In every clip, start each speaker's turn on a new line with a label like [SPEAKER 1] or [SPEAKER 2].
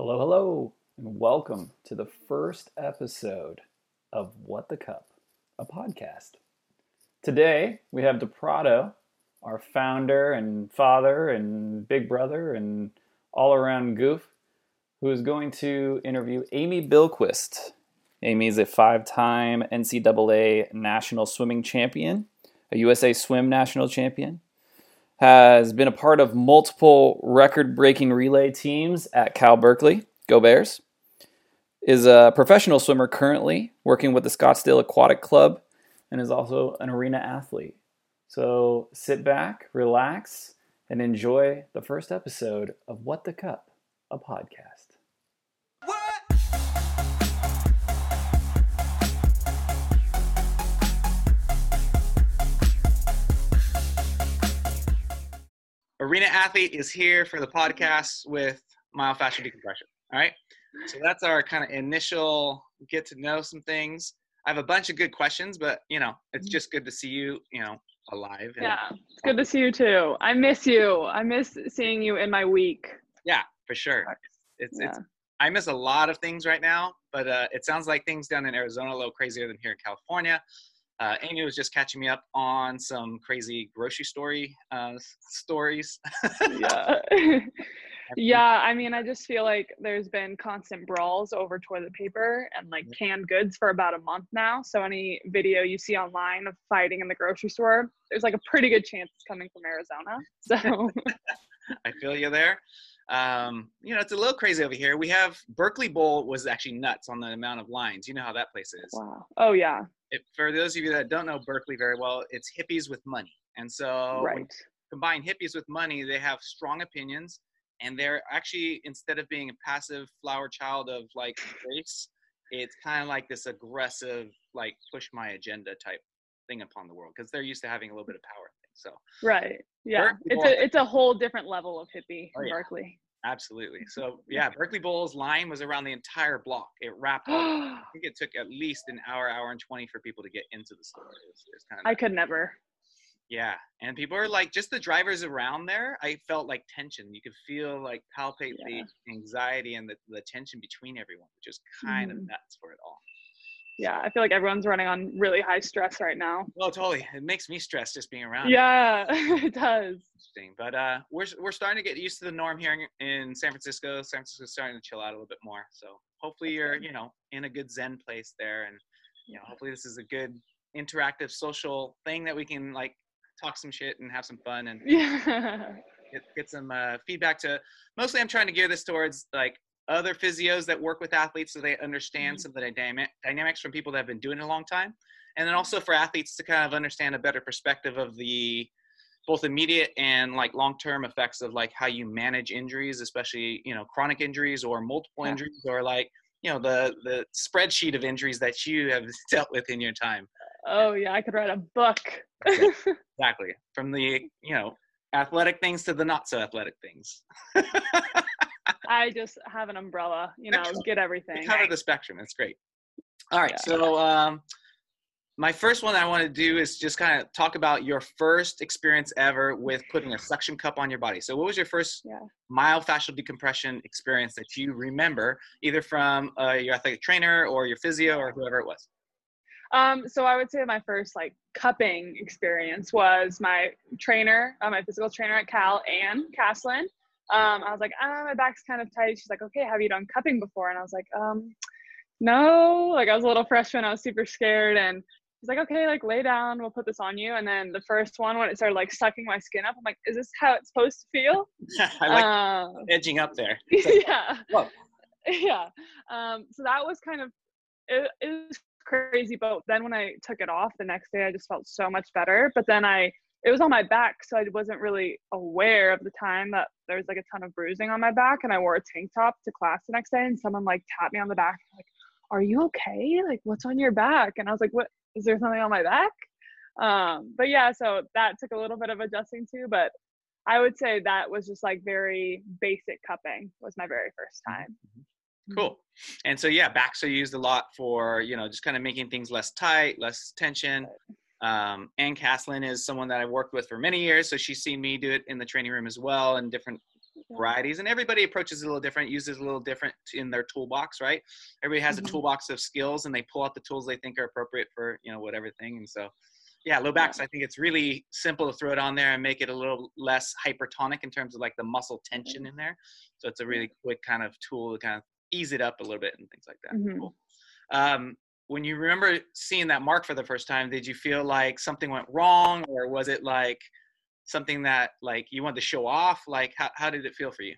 [SPEAKER 1] Hello, hello, and welcome to the first episode of What the Cup, a podcast. Today we have DePrado, our founder and father and big brother and all around goof, who is going to interview Amy Bilquist. Amy is a five time NCAA national swimming champion, a USA Swim national champion, has been a part of multiple record breaking relay teams at Cal Berkeley. Go Bears. Is a professional swimmer currently working with the Scottsdale Aquatic Club and is also an arena athlete. So sit back, relax, and enjoy the first episode of What the Cup, a podcast.
[SPEAKER 2] Arena Athlete is here for the podcast with myofascial decompression. All right. So that's our kind of initial get to know some things. I have a bunch of good questions, but you know, it's just good to see you, you know, alive.
[SPEAKER 3] Yeah, it's good to see you too. I miss you. I miss seeing you in my week.
[SPEAKER 2] Yeah, for sure. It's,
[SPEAKER 3] Yeah.
[SPEAKER 2] it's, I miss a lot of things right now, but uh, it sounds like things down in Arizona are a little crazier than here in California. Uh, Amy was just catching me up on some crazy grocery story uh, stories.
[SPEAKER 3] yeah. yeah, I mean, I just feel like there's been constant brawls over toilet paper and like canned goods for about a month now. So any video you see online of fighting in the grocery store, there's like a pretty good chance it's coming from Arizona. So
[SPEAKER 2] I feel you there. Um, you know, it's a little crazy over here. We have Berkeley Bowl was actually nuts on the amount of lines. You know how that place is.
[SPEAKER 3] wow. Oh yeah.
[SPEAKER 2] For those of you that don't know Berkeley very well, it's hippies with money. And so
[SPEAKER 3] right.
[SPEAKER 2] combine hippies with money, they have strong opinions. And they're actually, instead of being a passive flower child of like race, it's kind of like this aggressive, like push my agenda type thing upon the world because they're used to having a little bit of power. So
[SPEAKER 3] Right. Yeah.
[SPEAKER 2] Berkeley
[SPEAKER 3] It's
[SPEAKER 2] Bowl-
[SPEAKER 3] a it's a whole different level of hippie
[SPEAKER 2] Oh,
[SPEAKER 3] in
[SPEAKER 2] yeah.
[SPEAKER 3] Berkeley.
[SPEAKER 2] Absolutely. So yeah, Berkeley Bowl's line was around the entire block. It wrapped. I think it took at least an hour, hour and twenty for people to get into the store. It was, it was kind of
[SPEAKER 3] I could never.
[SPEAKER 2] yeah, and people are like, just the drivers around there. I felt like tension. You could feel like palpate
[SPEAKER 3] Yeah.
[SPEAKER 2] the anxiety and the, the tension between everyone, which is kind of
[SPEAKER 3] Mhm.
[SPEAKER 2] nuts for it all.
[SPEAKER 3] Yeah, I feel like everyone's running on really high stress right now.
[SPEAKER 2] Well, totally. It makes me stressed just being around.
[SPEAKER 3] Yeah, it does.
[SPEAKER 2] Interesting. But uh, we're we're starting to get used to the norm here in, in San Francisco. San Francisco's starting to chill out a little bit more. So hopefully you're you know in a good Zen place there, and you know hopefully this is a good interactive social thing that we can like talk some shit and have some fun and
[SPEAKER 3] Yeah.
[SPEAKER 2] get, get some uh, feedback to mostly i'm trying to gear this towards like other physios that work with athletes so they understand
[SPEAKER 3] Mhm.
[SPEAKER 2] some of the dynamic, dynamics from people that have been doing it a long time and then also for athletes to kind of understand a better perspective of the both immediate and like long-term effects of like how you manage injuries especially you know chronic injuries or multiple
[SPEAKER 3] Yeah.
[SPEAKER 2] injuries or like you know the the spreadsheet of injuries that you have dealt with in your time
[SPEAKER 3] Oh yeah, I could write a book.
[SPEAKER 2] exactly from the you know athletic things to the not so athletic things
[SPEAKER 3] I just have an umbrella, you know,
[SPEAKER 2] Excellent.
[SPEAKER 3] get everything.
[SPEAKER 2] cover the spectrum. It's great. All right.
[SPEAKER 3] Yeah.
[SPEAKER 2] So, um, my first one I want to do is just kind of talk about your first experience ever with putting a suction cup on your body. So, what was your first
[SPEAKER 3] Yeah.
[SPEAKER 2] myofascial decompression experience that you remember, either from uh, your athletic trainer or your physio or whoever it was?
[SPEAKER 3] Um, so I would say my first like cupping experience was my trainer, uh, my physical trainer at Cal, Ann Caslin. Um, I was like, ah, my back's kind of tight. She's like, okay, have you done cupping before? And I was like, um, no. Like I was a little freshman. I was super scared. And she's like, okay, like lay down. We'll put this on you. And then the first one, when it started like sucking my skin up, I'm like, is this how it's supposed to feel?
[SPEAKER 2] I like
[SPEAKER 3] Um,
[SPEAKER 2] edging up there. Like,
[SPEAKER 3] yeah
[SPEAKER 2] whoa.
[SPEAKER 3] yeah um so that was kind of it, it was crazy but then when i took it off the next day i just felt so much better but then i it was on my back so i wasn't really aware of the time that there was like a ton of bruising on my back and i wore a tank top to class the next day and someone like tapped me on the back like are you okay like what's on your back and i was like what is there something on my back um but yeah so that took a little bit of adjusting to but I would say that was just like very basic cupping was my very first mm-hmm, time. Mm-hmm. Mm-hmm.
[SPEAKER 2] Cool. And so yeah, backs are used a lot for you know just kind of making things less tight, less tension. Um, Ann Caslin is someone that I've worked with for many years, so she's seen me do it in the training room as well, and different varieties, and everybody approaches it a little different, uses a little different in their toolbox, right? Everybody has
[SPEAKER 3] Mhm.
[SPEAKER 2] a toolbox of skills, and they pull out the tools they think are appropriate for you know whatever thing. And so, yeah, low backs. I think it's really simple to throw it on there and make it a little less hypertonic in terms of like the muscle tension in there. So it's a really quick kind of tool to kind of ease it up a little bit and things like that.
[SPEAKER 3] Mhm.
[SPEAKER 2] Cool. Um, when you remember seeing that mark for the first time, did you feel like something went wrong, or was it like something that like you wanted to show off? Like, how how did it feel for you?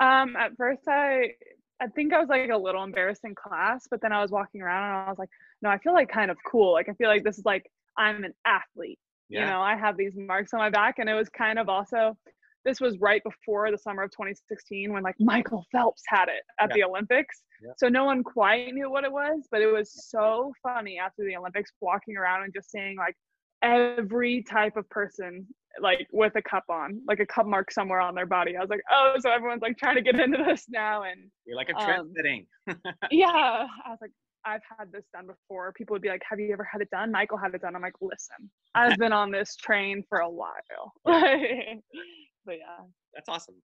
[SPEAKER 3] Um, at first I I think I was like a little embarrassed in class, but then I was walking around and I was like, no, I feel like kind of cool. Like I feel like this is like I'm an athlete. Yeah. You know, I have these marks on my back and it was kind of also this was right before the summer of 2016 when like Michael Phelps had it at
[SPEAKER 2] Yeah.
[SPEAKER 3] the Olympics.
[SPEAKER 2] Yeah.
[SPEAKER 3] So no one quite knew what it was, but it was so funny after the Olympics walking around and just seeing like every type of person like with a cup on, like a cup mark somewhere on their body. I was like, oh, so everyone's like trying to get into this now. And
[SPEAKER 2] You're like a
[SPEAKER 3] um,
[SPEAKER 2] trend setting.
[SPEAKER 3] yeah, I was like, I've had this done before. People would be like, have you ever had it done? Michael had it done. I'm like, listen, I've been on this train for a while. but yeah.
[SPEAKER 2] That's awesome.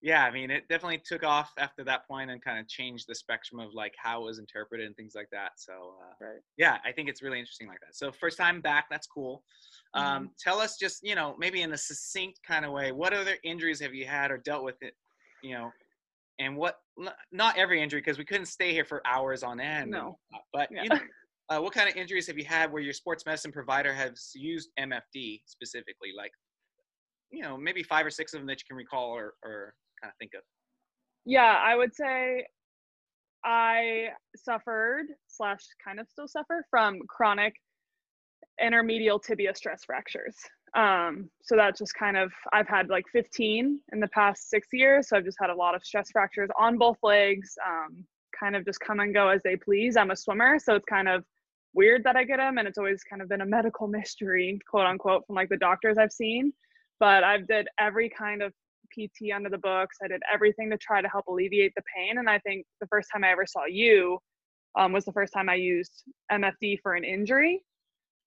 [SPEAKER 2] Yeah, I mean, it definitely took off after that point and kind of changed the spectrum of like how it was interpreted and things like that. So, uh,
[SPEAKER 3] Right.
[SPEAKER 2] yeah, I think it's really interesting like that. So, first time back, that's cool. Um, Tell us just, you know, maybe in a succinct kind of way, what other injuries have you had or dealt with it, you know, and what, not every injury, because we couldn't stay here for hours on end.
[SPEAKER 3] No.
[SPEAKER 2] whatnot, But,
[SPEAKER 3] Yeah.
[SPEAKER 2] you know, uh, what kind of injuries have you had where your sports medicine provider has used MFD specifically? Like, you know, maybe five or six of them that you can recall or, or kind of think of.
[SPEAKER 3] Yeah, I would say I suffered slash kind of still suffer from chronic intermedial tibia stress fractures. Um, so that's just kind of I've had like 15 in the past six years. So I've just had a lot of stress fractures on both legs. Um, kind of just come and go as they please. I'm a swimmer, so it's kind of weird that I get them, and it's always kind of been a medical mystery, quote unquote, from like the doctors I've seen. But I've did every kind of PT under the books. I did everything to try to help alleviate the pain. And I think the first time I ever saw you um, was the first time I used MFD for an injury,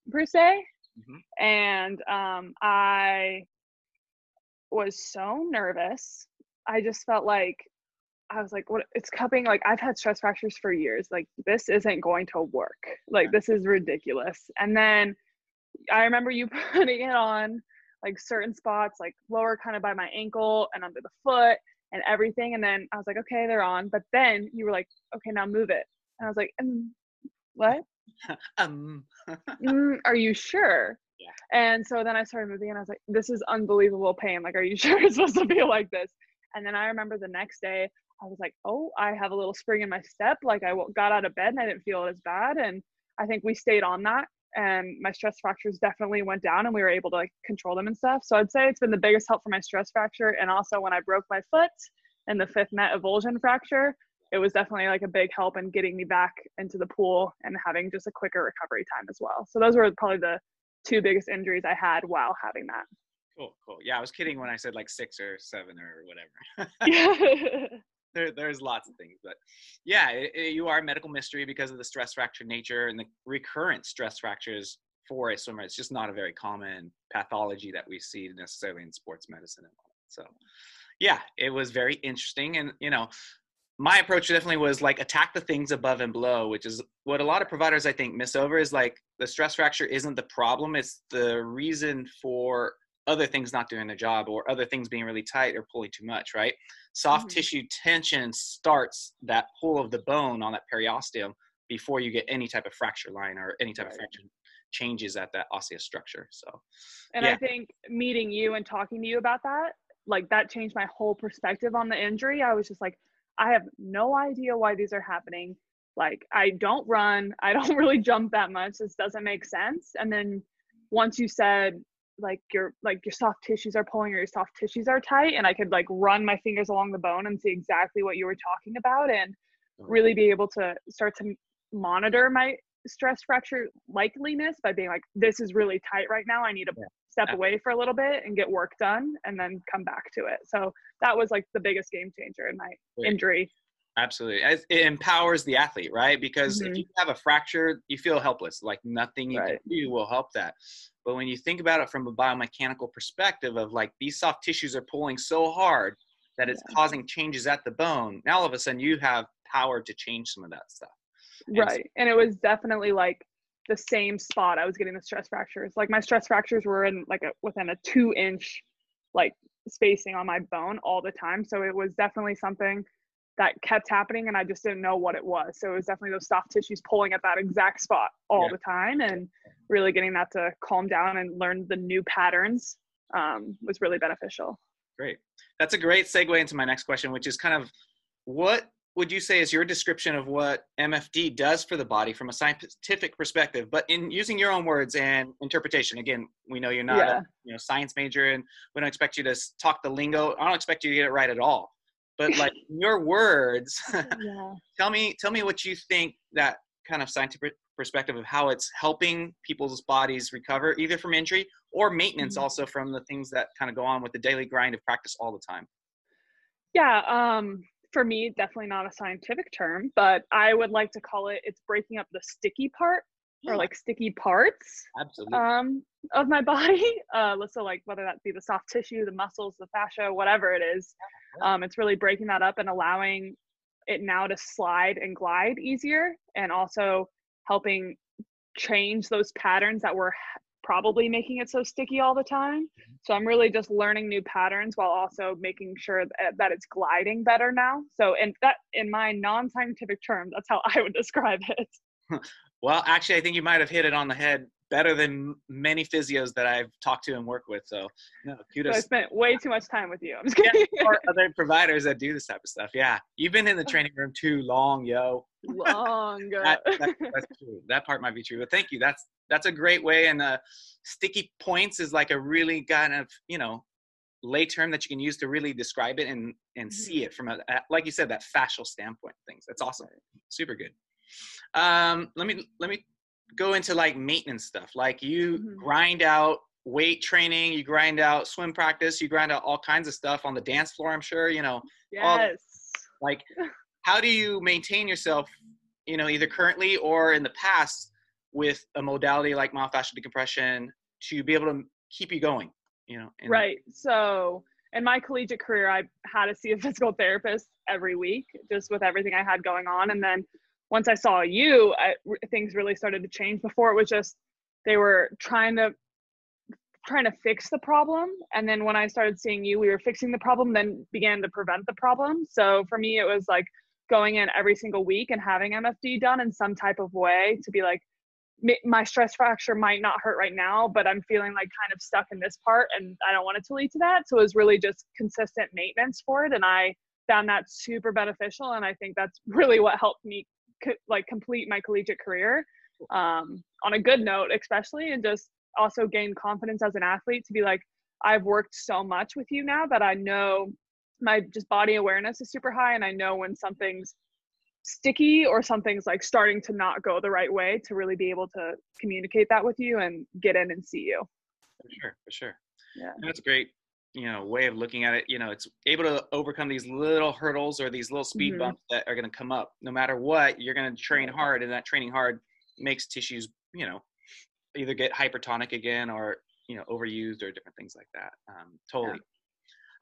[SPEAKER 3] per se.
[SPEAKER 2] Mhm.
[SPEAKER 3] And um, I was so nervous. I just felt like I was like, what? It's cupping. Like I've had stress fractures for years. Like this isn't going to work. Like this is ridiculous. And then I remember you putting it on like certain spots, like lower kind of by my ankle and under the foot and everything. And then I was like, okay, they're on. But then you were like, okay, now move it. And I was like, mm, what?
[SPEAKER 2] Um,
[SPEAKER 3] mm, are you sure?
[SPEAKER 2] Yeah.
[SPEAKER 3] And so then I started moving and I was like, this is unbelievable pain. Like, are you sure it's supposed to feel like this? And then I remember the next day, I was like, oh, I have a little spring in my step. Like, I got out of bed and I didn't feel it as bad. And I think we stayed on that. And my stress fractures definitely went down and we were able to like control them and stuff. So I'd say it's been the biggest help for my stress fracture. And also when I broke my foot and the fifth met avulsion fracture, it was definitely like a big help in getting me back into the pool and having just a quicker recovery time as well. So those were probably the two biggest injuries I had while having that.
[SPEAKER 2] cool, cool. Yeah, I was kidding when I said like six or seven or whatever. there, there's lots of things, but yeah, it, it- you are a medical mystery because of the stress fracture nature and the recurrent stress fractures for a swimmer. It's just not a very common pathology that we see necessarily in sports medicine. So, yeah, it was very interesting, and you know, my approach definitely was like attack the things above and below, which is what a lot of providers I think miss over is like the stress fracture isn't the problem; it's the reason for other things not doing their job or other things being really tight or pulling too much, right? Soft
[SPEAKER 3] Mhm.
[SPEAKER 2] tissue tension starts that pull of the bone on that periosteum before you get any type of fracture line or any type of fracture changes at that osseous structure. So,
[SPEAKER 3] And
[SPEAKER 2] Yeah.
[SPEAKER 3] I think meeting you and talking to you about that, like that changed my whole perspective on the injury. I was just like, I have no idea why these are happening. Like, I don't run, I don't really jump that much. This doesn't make sense. And then once you said, like your like your soft tissues are pulling or your soft tissues are tight and i could like run my fingers along the bone and see exactly what you were talking about and uh-huh. really be able to start to monitor my stress fracture likeliness by being like this is really tight right now i need to
[SPEAKER 2] Yeah.
[SPEAKER 3] step
[SPEAKER 2] Yeah.
[SPEAKER 3] away for a little bit and get work done and then come back to it so that was like the biggest game changer in my
[SPEAKER 2] Great.
[SPEAKER 3] injury
[SPEAKER 2] Absolutely. It empowers the athlete, right? Because if
[SPEAKER 3] Mhm.
[SPEAKER 2] you have a fracture, you feel helpless. Like nothing you
[SPEAKER 3] Right.
[SPEAKER 2] can do will help that. But when you think about it from a biomechanical perspective of like these soft tissues are pulling so hard, that it's
[SPEAKER 3] Yeah.
[SPEAKER 2] causing changes at the bone. Now all of a sudden you have power to change some of that stuff. And so-
[SPEAKER 3] right and it was definitely like the same spot i was getting the stress fractures like my stress fractures were in like a within a two inch like spacing on my bone all the time so it was definitely something that kept happening and i just didn't know what it was so it was definitely those soft tissues pulling at that exact spot all
[SPEAKER 2] Yeah.
[SPEAKER 3] the time and really getting that to calm down and learn the new patterns um, was really beneficial
[SPEAKER 2] Great. That's a great segue into my next question, which is kind of what would you say is your description of what MFD does for the body from a scientific perspective, but in using your own words and interpretation? Again, we know you're not
[SPEAKER 3] Yeah.
[SPEAKER 2] a you know science major, and we don't expect you to talk the lingo. I don't expect you to get it right at all. But like in your words,
[SPEAKER 3] yeah
[SPEAKER 2] tell me tell me what you think that kind of scientific perspective of how it's helping people's bodies recover either from injury or maintenance
[SPEAKER 3] Mhm.
[SPEAKER 2] also from the things that kind of go on with the daily grind of practice all the time
[SPEAKER 3] Yeah, um, for me, definitely not a scientific term, but I would like to call it it's breaking up the sticky part. Or like sticky parts
[SPEAKER 2] absolutely
[SPEAKER 3] um, of my body. Uh, so like whether that be the soft tissue, the muscles, the fascia, whatever it is, um, it's really breaking that up and allowing it now to slide and glide easier, and also helping change those patterns that were probably making it so sticky all the time. So I'm really just learning new patterns while also making sure that, that it's gliding better now. So and that in my non-scientific terms, that's how I would describe it.
[SPEAKER 2] Well actually i think you might have hit it on the head better than many physios that i've talked to and worked with so no
[SPEAKER 3] So I spent way too much time with you. I'm just
[SPEAKER 2] Yeah,
[SPEAKER 3] kidding.
[SPEAKER 2] or other providers that do this type of stuff yeah you've been in the training room too long yo
[SPEAKER 3] Long
[SPEAKER 2] that, that, that's true. That part might be true, but thank you. That's that's a great way. And uh, sticky points is like a really kind of you know lay term that you can use to really describe it and and see it from a a- like you said that fascial standpoint. Things that's awesome, super good. Um, let me let me go into like maintenance stuff. Like you
[SPEAKER 3] Mhm.
[SPEAKER 2] grind out weight training, you grind out swim practice, you grind out all kinds of stuff on the dance floor. I'm sure you know
[SPEAKER 3] yes.
[SPEAKER 2] like how do you maintain yourself you know either currently or in the past with a modality like myofascial decompression to be able to keep you going you know
[SPEAKER 3] Right. So in my collegiate career, I had to see a physical therapist every week, just with everything I had going on. And then once I saw you, I, things really started to change. Before it was just they were trying to trying to fix the problem, and then when I started seeing you, we were fixing the problem, then began to prevent the problem. So for me, it was like going in every single week and having MFD done in some type of way to be like my stress fracture might not hurt right now, but I'm feeling like kind of stuck in this part and I don't want it to lead to that. So it was really just consistent maintenance for it. And I found that super beneficial. And I think that's really what helped me co- like complete my collegiate career um, on a good note, especially, and just also gain confidence as an athlete to be like, I've worked so much with you now that I know my just body awareness is super high and I know when something's sticky or something's like starting to not go the right way to really be able to communicate that with you and get in and see you.
[SPEAKER 2] for sure for sure
[SPEAKER 3] Yeah.
[SPEAKER 2] that's great you know way of looking at it you know it's able to overcome these little hurdles or these little speed
[SPEAKER 3] Mhm.
[SPEAKER 2] bumps that are going to come up. No matter what you're going to train hard and that training hard makes tissues you know either get hypertonic again or you know overused or different things like that. Um, totally.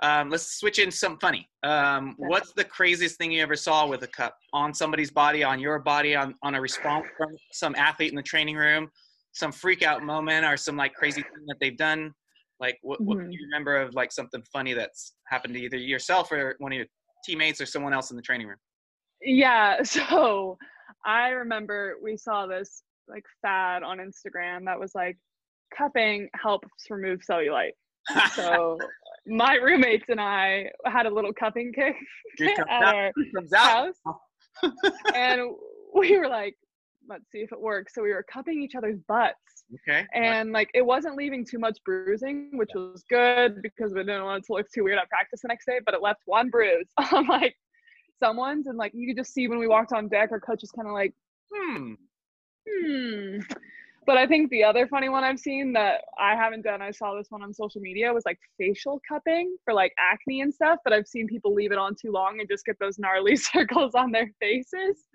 [SPEAKER 2] Um, let's switch in some funny. Um, what's the craziest thing you ever saw with a cup on somebody's body on your body on, on a response from some athlete in the training room? Some freak out moment or some like crazy thing that they've done like what, what
[SPEAKER 3] Mhm.
[SPEAKER 2] do you remember of like something funny that's happened to either yourself or one of your teammates or someone else in the training room
[SPEAKER 3] Yeah. So I remember we saw this like fad on Instagram that was like cupping helps remove cellulite. So my roommates and I had a little cupping kick at
[SPEAKER 2] out-
[SPEAKER 3] our
[SPEAKER 2] here comes out.
[SPEAKER 3] house. and we were like, let's see if it works. So we were cupping each other's butts.
[SPEAKER 2] okay
[SPEAKER 3] And like it wasn't leaving too much bruising, which was good because we didn't want it to look too weird at practice the next day, but it left one bruise on like someone's and like you could just see when we walked on deck, our coach was kind of like,
[SPEAKER 2] hmm
[SPEAKER 3] hmm. But I think the other funny one I've seen that I haven't done, I saw this one on social media, was like facial cupping for like acne and stuff. But I've seen people leave it on too long and just get those gnarly circles on their faces.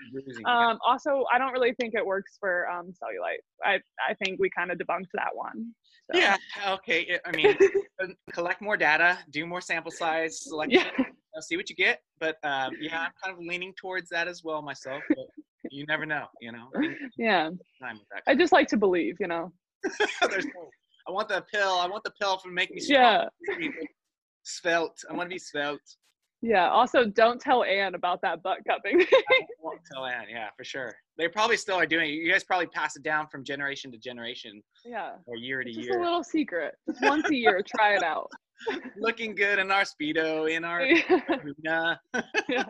[SPEAKER 3] Um, also, I don't really think it works for um, cellulite. I, I think we kind of debunked that one. So.
[SPEAKER 2] yeah okay I mean collect more data do more sample size select
[SPEAKER 3] Yeah.
[SPEAKER 2] See what you get. But um, yeah, I'm kind of leaning towards that as well myself. But you never know, you know.
[SPEAKER 3] Yeah.
[SPEAKER 2] Time with that.
[SPEAKER 3] I just like to believe, you know.
[SPEAKER 2] There's no- I want the pill. I want the pill for make me strong.
[SPEAKER 3] Yeah.
[SPEAKER 2] Svelte. I want to be svelte.
[SPEAKER 3] Yeah. Also, don't tell Ann about that butt cupping.
[SPEAKER 2] I won't tell Ann. Yeah, for sure. They probably still are doing it. You guys probably pass it down from generation to generation
[SPEAKER 3] yeah.
[SPEAKER 2] or year to year.
[SPEAKER 3] Just a little secret. Just once a year, try it out.
[SPEAKER 2] Looking good in our speedo, in our Nah.
[SPEAKER 3] Yeah.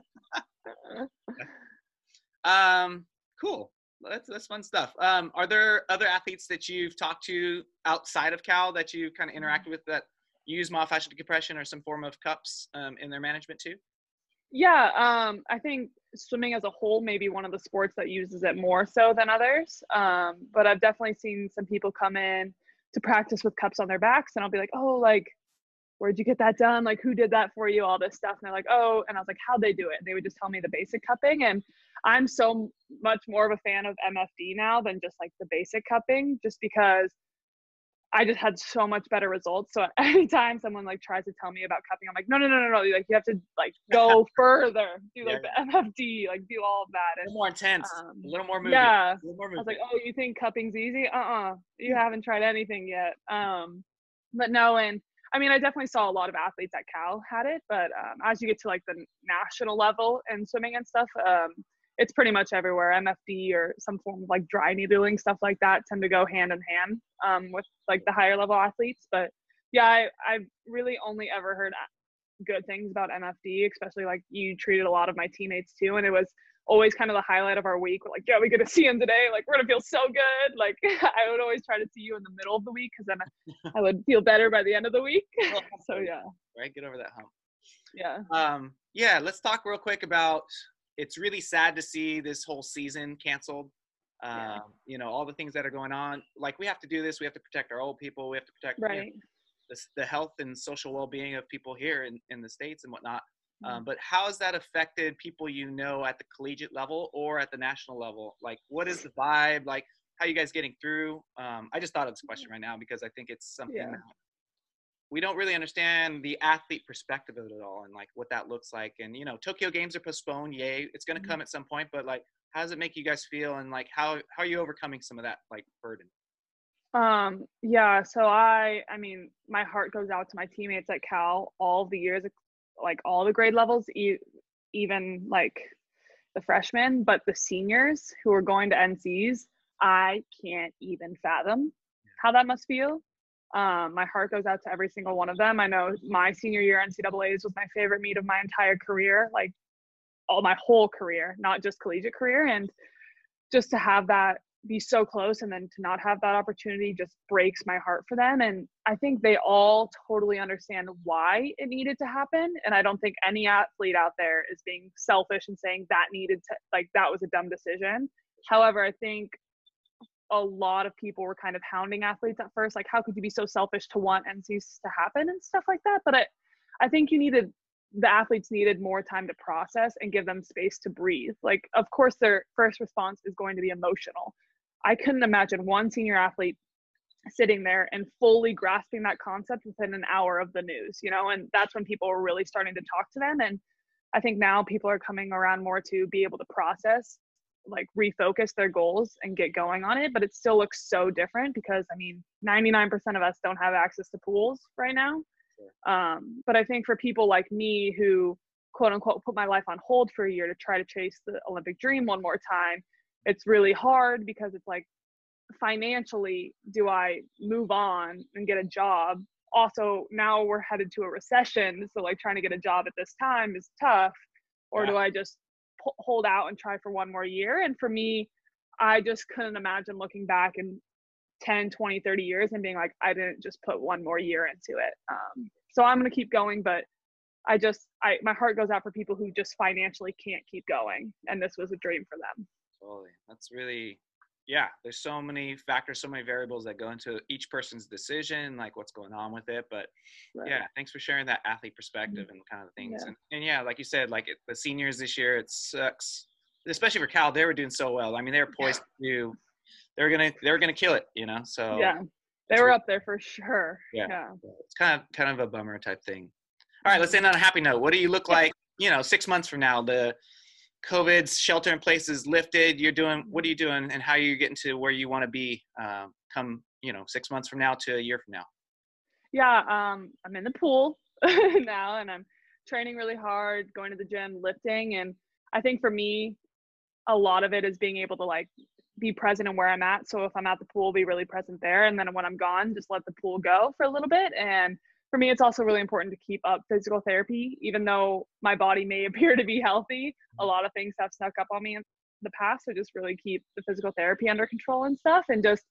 [SPEAKER 2] Um, cool. That's that's fun stuff. Um, are there other athletes that you've talked to outside of Cal that you kind of interacted with that use myofascial decompression or some form of cups um, in their management too?
[SPEAKER 3] Yeah, um, I think swimming as a whole may be one of the sports that uses it more so than others. Um, but I've definitely seen some people come in to practice with cups on their backs, and I'll be like, "Oh, like, where'd you get that done? Like, who did that for you? All this stuff." And they're like, "Oh," and I was like, "How'd they do it?" And they would just tell me the basic cupping, and I'm so much more of a fan of MFD now than just like the basic cupping, just because I just had so much better results. So anytime someone like tries to tell me about cupping, I'm like, no, no, no, no, no. Like you have to like go further, do like the MFD, like do all of that.
[SPEAKER 2] A
[SPEAKER 3] And
[SPEAKER 2] little more intense,
[SPEAKER 3] um,
[SPEAKER 2] a little more movement.
[SPEAKER 3] yeah,
[SPEAKER 2] a little more
[SPEAKER 3] I was like, oh, you think cupping's easy? Uh-uh. You haven't tried anything yet. Um, but no, and I mean, I definitely saw a lot of athletes at Cal had it, but um, as you get to like the national level in swimming and stuff, um, it's pretty much everywhere. MFD or some form of like dry needling stuff like that tend to go hand in hand um, with like the higher level athletes. But yeah, I, I've really only ever heard good things about MFD, especially like you treated a lot of my teammates too, and it was always kind of the highlight of our week. We're like, yeah, we get to see him today. Like, we're gonna feel so good. Like, I would always try to see you in the middle of the week because then I would feel better by the end of the week. so yeah,
[SPEAKER 2] right, get over that hump.
[SPEAKER 3] yeah,
[SPEAKER 2] Um, yeah, let's talk real quick about. It's really sad to see this whole season canceled. Um,
[SPEAKER 3] Yeah.
[SPEAKER 2] You know all the things that are going on. Like we have to do this. We have to protect our old people. We have to protect you know,
[SPEAKER 3] right.
[SPEAKER 2] the, the health and social well-being of people here in, in the states and whatnot.
[SPEAKER 3] Mm-hmm.
[SPEAKER 2] Um, but how has that affected people you know at the collegiate level or at the national level? Like, what is the vibe? Like, how you guys getting through? Um, I just thought of this question right now because I think it's something
[SPEAKER 3] Yeah.
[SPEAKER 2] that we don't really understand the athlete perspective of it all and like what that looks like. And you know, Tokyo Games are postponed. Yay, it's going to
[SPEAKER 3] Mhm.
[SPEAKER 2] come at some point. But like, how does it make you guys feel? And like, how how are you overcoming some of that like burden?
[SPEAKER 3] Um, yeah, so I I mean, my heart goes out to my teammates at Cal all the years, like all the grade levels, e- even like the freshmen, but the seniors who are going to NCs, I can't even fathom how that must feel. Um, my heart goes out to every single one of them. I know my senior year NCAA's was my favorite meet of my entire career, like all my whole career, not just collegiate career. And just to have that be so close and then to not have that opportunity just breaks my heart for them. And I think they all totally understand why it needed to happen. And I don't think any athlete out there is being selfish and saying that needed to, like, that was a dumb decision. However, I think a lot of people were kind of hounding athletes at first, like, how could you be so selfish to want NCs to happen and stuff like that? But I, I think you needed the athletes needed more time to process and give them space to breathe. Like, of course, their first response is going to be emotional. I couldn't imagine one senior athlete sitting there and fully grasping that concept within an hour of the news, you know, and that's when people were really starting to talk to them. And I think now people are coming around more to be able to process, like refocus their goals and get going on it. But it still looks so different because I mean, 99% of us don't have access to pools right now. Um, but I think for people like me who quote unquote put my life on hold for a year to try to chase the Olympic dream one more time, it's really hard because it's like financially, do I move on and get a job? Also, now we're headed to a recession. So, like, trying to get a job at this time is tough. Or
[SPEAKER 2] Yeah.
[SPEAKER 3] do I just hold out and try for one more year? And for me, I just couldn't imagine looking back in 10, 20, 30 years and being like, I didn't just put one more year into it. Um, so I'm going to keep going, but I just, I, my heart goes out for people who just financially can't keep going. And this was a dream for them.
[SPEAKER 2] Totally. That's really, yeah. There's so many factors, so many variables that go into each person's decision, like what's going on with it. But
[SPEAKER 3] Right.
[SPEAKER 2] yeah, thanks for sharing that athlete perspective and kind of mm-hmm. things.
[SPEAKER 3] Yeah.
[SPEAKER 2] And, and yeah, like you said, like it, the seniors this year, it sucks, especially for Cal. They were doing so well. I mean, they were poised to, they were gonna, they were gonna kill it, you know. So
[SPEAKER 3] yeah. They were
[SPEAKER 2] re-
[SPEAKER 3] up there for sure.
[SPEAKER 2] Yeah.
[SPEAKER 3] Yeah.
[SPEAKER 2] it's kind of, kind of a bummer type thing. All right, let's end on a happy note. What do you look like, you know, six months from now? The COVID's shelter in place is lifted. You're doing, what are you doing and how are you getting to where you want to be um, come, you know, six months from now to a year from now?
[SPEAKER 3] Yeah, um, I'm in the pool now and I'm training really hard, going to the gym, lifting. And I think for me, a lot of it is being able to like be present in where I'm at. So if I'm at the pool, be really present there. And then when I'm gone, just let the pool go for a little bit. And for me, it's also really important to keep up physical therapy. Even though my body may appear to be healthy, a mm. lot of things have snuck up on me in the past. So just really keep the physical therapy under control and stuff. And just,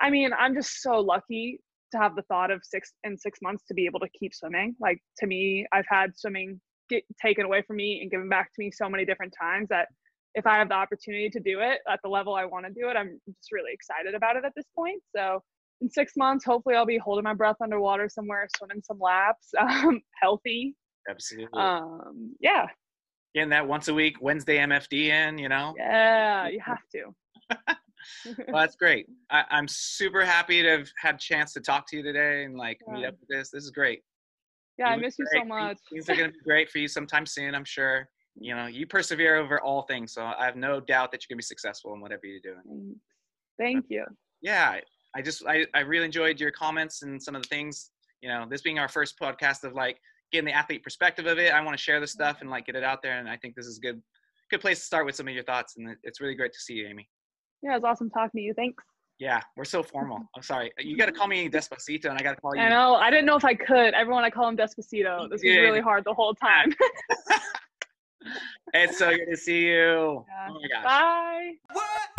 [SPEAKER 3] I mean, I'm just so lucky to have the thought of six in six months to be able to keep swimming. Like to me, I've had swimming get taken away from me and given back to me so many different times that if I have the opportunity to do it at the level I want to do it, I'm just really excited about it at this point. So in six months, hopefully I'll be holding my breath underwater somewhere, swimming some laps, um, healthy.
[SPEAKER 2] Absolutely.
[SPEAKER 3] Um, yeah.
[SPEAKER 2] Getting that once a week Wednesday MFD in, you know?
[SPEAKER 3] Yeah, you have to.
[SPEAKER 2] well, that's great. I, am super happy to have had a chance to talk to you today and like yeah. meet up with this. This is great.
[SPEAKER 3] Yeah, you I miss great. you so much.
[SPEAKER 2] Things are going to be great for you sometime soon, I'm sure. You know, you persevere over all things, so I have no doubt that you're going to be successful in whatever you're doing.
[SPEAKER 3] Thank you.
[SPEAKER 2] Yeah, I just I, I really enjoyed your comments and some of the things. You know, this being our first podcast of like getting the athlete perspective of it, I want to share this stuff and like get it out there, and I think this is a good good place to start with some of your thoughts, and it's really great to see you, Amy.
[SPEAKER 3] Yeah, it was awesome talking to you. Thanks.
[SPEAKER 2] Yeah, we're so formal. I'm sorry. You got to call me Despacito, and I got to call you.
[SPEAKER 3] I know. I didn't know if I could. Everyone, I call him Despacito. This is really hard the whole time.
[SPEAKER 2] it's so good to see you. Yeah. Oh my gosh.
[SPEAKER 3] Bye. What?